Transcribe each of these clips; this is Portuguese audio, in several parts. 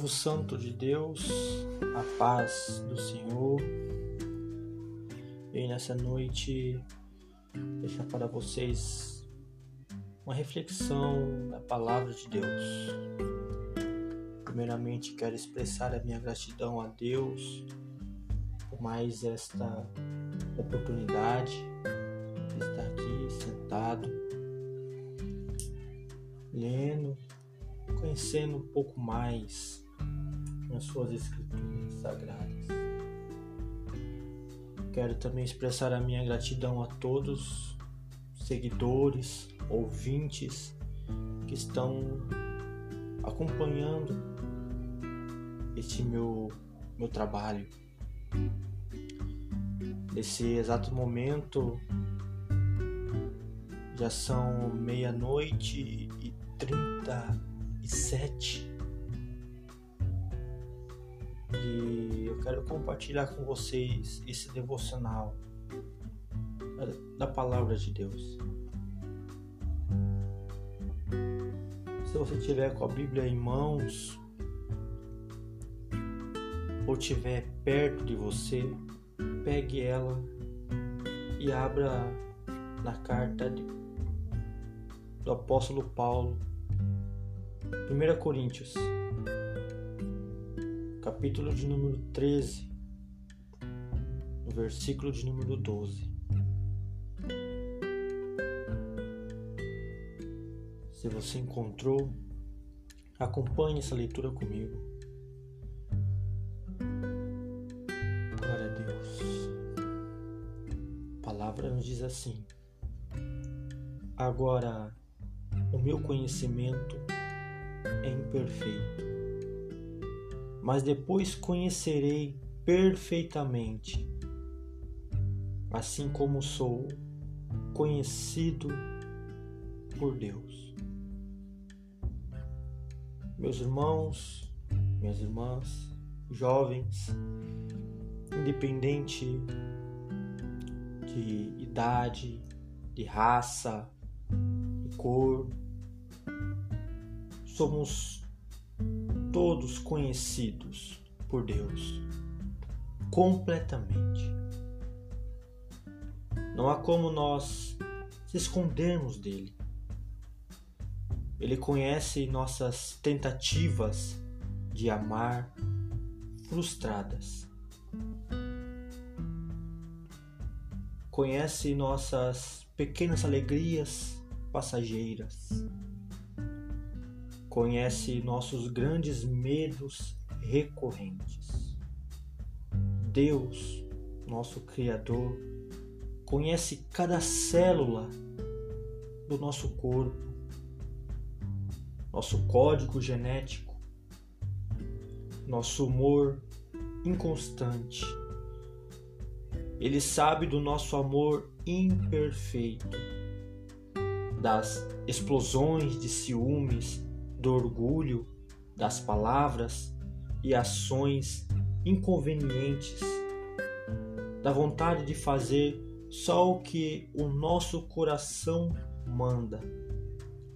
Povo santo de Deus, a paz do Senhor. E nessa noite deixar para vocês uma reflexão da palavra de Deus. Primeiramente quero expressar a minha gratidão a Deus por mais esta oportunidade de estar aqui sentado, lendo conhecendo um pouco mais nas suas escrituras sagradas. Quero também expressar a minha gratidão a todos seguidores, ouvintes que estão acompanhando este meu meu trabalho. Nesse exato momento já são meia-noite e trinta e sete. Compartilhar com vocês esse devocional da palavra de Deus. Se você tiver com a Bíblia em mãos ou tiver perto de você, pegue ela e abra na carta de, do apóstolo Paulo 1 Coríntios, capítulo de número 13, no versículo de número 12. Se você encontrou, acompanhe essa leitura comigo. Glória a Deus. A palavra nos diz assim: Agora, o meu conhecimento é imperfeito. Mas depois conhecerei perfeitamente, assim como sou conhecido por Deus. Meus irmãos, minhas irmãs, jovens, independente de idade, de raça, de cor, somos todos conhecidos por Deus completamente. Não há como nós se escondermos dele. Ele conhece nossas tentativas de amar frustradas. Conhece nossas pequenas alegrias passageiras conhece nossos grandes medos recorrentes. Deus, nosso Criador, conhece cada célula do nosso corpo, nosso código genético, nosso humor inconstante. Ele sabe do nosso amor imperfeito, das explosões de ciúmes do orgulho, das palavras e ações inconvenientes, da vontade de fazer só o que o nosso coração manda,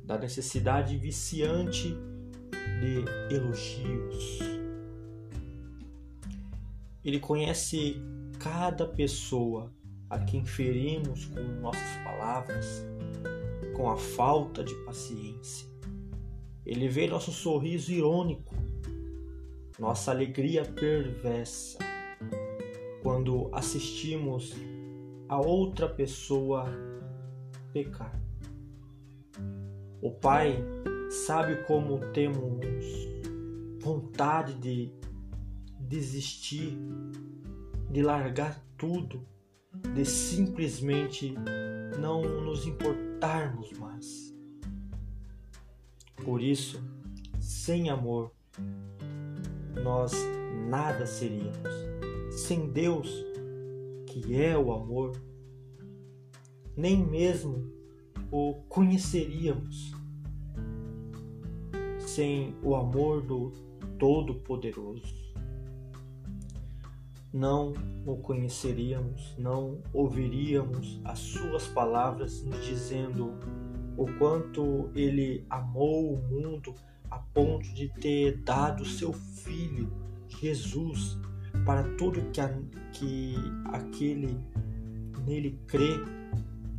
da necessidade viciante de elogios. Ele conhece cada pessoa a quem ferimos com nossas palavras, com a falta de paciência. Ele vê nosso sorriso irônico, nossa alegria perversa quando assistimos a outra pessoa pecar. O Pai sabe como temos vontade de desistir, de largar tudo, de simplesmente não nos importarmos mais. Por isso, sem amor, nós nada seríamos. Sem Deus, que é o amor, nem mesmo o conheceríamos. Sem o amor do Todo-Poderoso, não o conheceríamos, não ouviríamos as suas palavras nos dizendo o quanto ele amou o mundo a ponto de ter dado seu filho, Jesus, para todo que, a, que aquele nele crê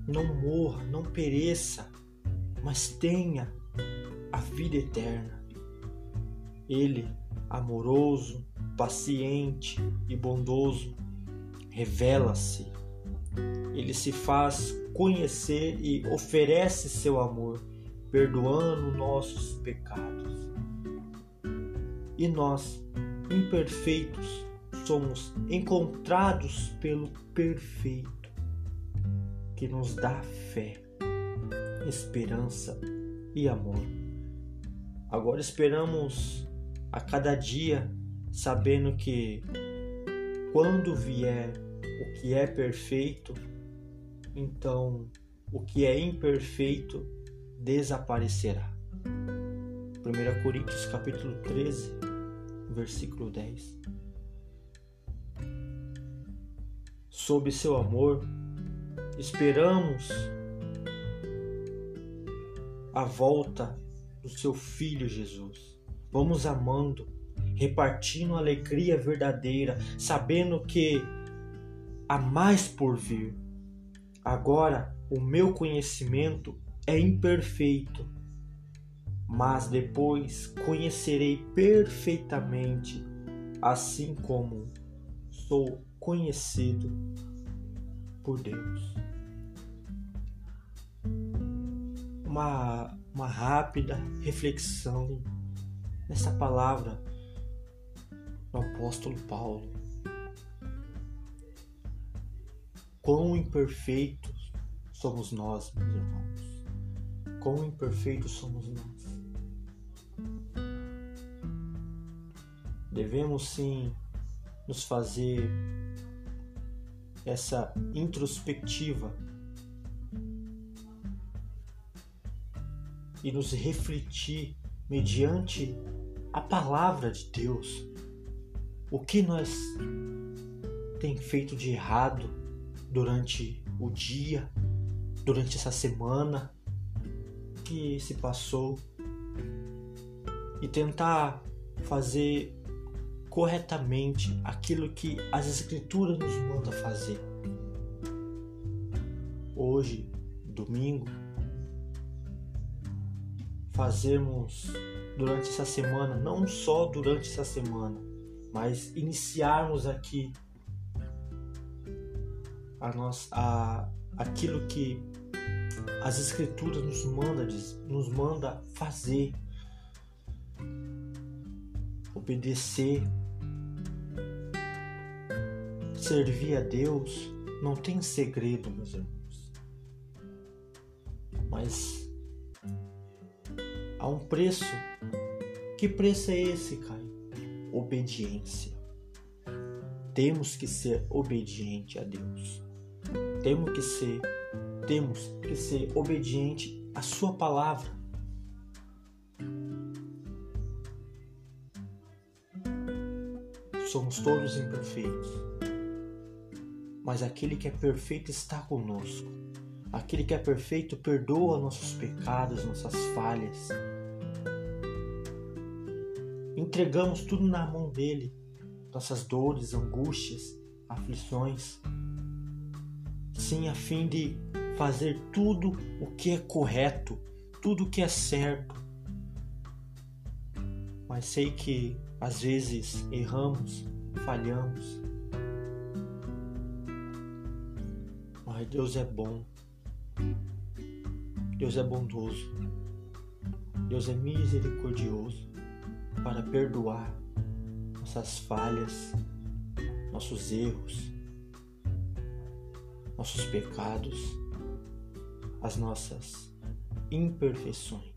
não morra, não pereça, mas tenha a vida eterna. Ele, amoroso, paciente e bondoso, revela-se. Ele se faz conhecer e oferece seu amor, perdoando nossos pecados. E nós, imperfeitos, somos encontrados pelo perfeito, que nos dá fé, esperança e amor. Agora esperamos a cada dia, sabendo que quando vier o que é perfeito, então o que é imperfeito desaparecerá. 1 Coríntios capítulo 13, versículo 10. Sob seu amor, esperamos a volta do seu filho Jesus. Vamos amando, repartindo a alegria verdadeira, sabendo que há mais por vir. Agora, o meu conhecimento é imperfeito, mas depois conhecerei perfeitamente, assim como sou conhecido por Deus. Uma, uma rápida reflexão nessa palavra do apóstolo Paulo. Quão imperfeitos somos nós, meus irmãos. Quão imperfeitos somos nós. Devemos sim nos fazer essa introspectiva e nos refletir mediante a palavra de Deus. O que nós tem feito de errado durante o dia, durante essa semana que se passou e tentar fazer corretamente aquilo que as Escrituras nos mandam fazer. Hoje, domingo, fazermos durante essa semana, não só durante essa semana, mas iniciarmos aqui a nós, a, aquilo que as escrituras nos manda, nos manda fazer, obedecer, servir a Deus não tem segredo, meus irmãos. Mas há um preço. Que preço é esse, Caio? Obediência. Temos que ser obediente a Deus. Temos que ser, temos que ser obediente à sua palavra. Somos todos imperfeitos. Mas aquele que é perfeito está conosco. Aquele que é perfeito perdoa nossos pecados, nossas falhas. Entregamos tudo na mão dele, nossas dores, angústias, aflições sim a fim de fazer tudo o que é correto, tudo o que é certo. Mas sei que às vezes erramos, falhamos. Mas Deus é bom. Deus é bondoso. Deus é misericordioso para perdoar nossas falhas, nossos erros nossos pecados, as nossas imperfeições.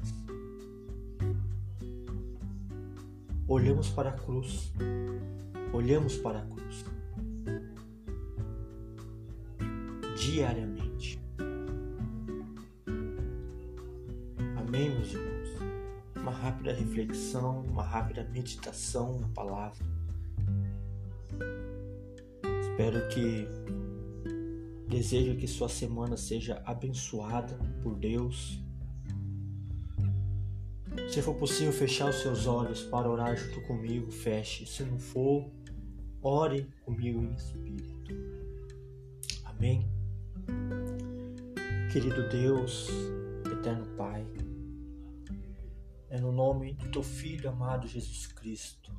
Olhamos para a cruz, olhamos para a cruz diariamente. Amém, meus irmãos? Uma rápida reflexão, uma rápida meditação na palavra. Espero que Desejo que sua semana seja abençoada por Deus. Se for possível fechar os seus olhos para orar junto comigo, feche. Se não for, ore comigo em espírito. Amém. Querido Deus, eterno Pai, é no nome do teu Filho amado Jesus Cristo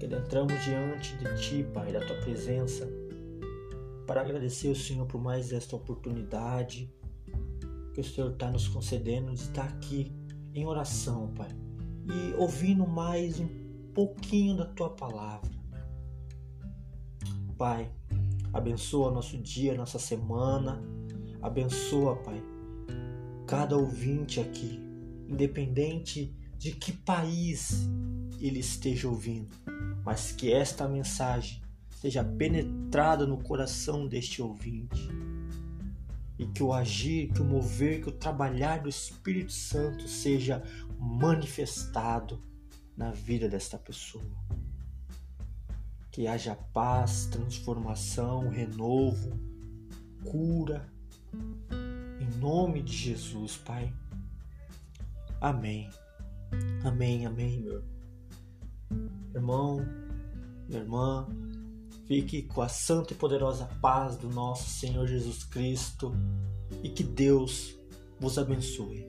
que entramos diante de Ti, Pai, da Tua presença, para agradecer ao Senhor por mais esta oportunidade que o Senhor está nos concedendo de estar aqui em oração, Pai, e ouvindo mais um pouquinho da Tua palavra. Pai, abençoa nosso dia, nossa semana, abençoa, Pai, cada ouvinte aqui, independente de que país ele esteja ouvindo mas que esta mensagem seja penetrada no coração deste ouvinte e que o agir, que o mover, que o trabalhar do Espírito Santo seja manifestado na vida desta pessoa. Que haja paz, transformação, renovo, cura. Em nome de Jesus, Pai. Amém. Amém, amém, meu Irmão, minha irmã, fique com a santa e poderosa paz do nosso Senhor Jesus Cristo e que Deus vos abençoe.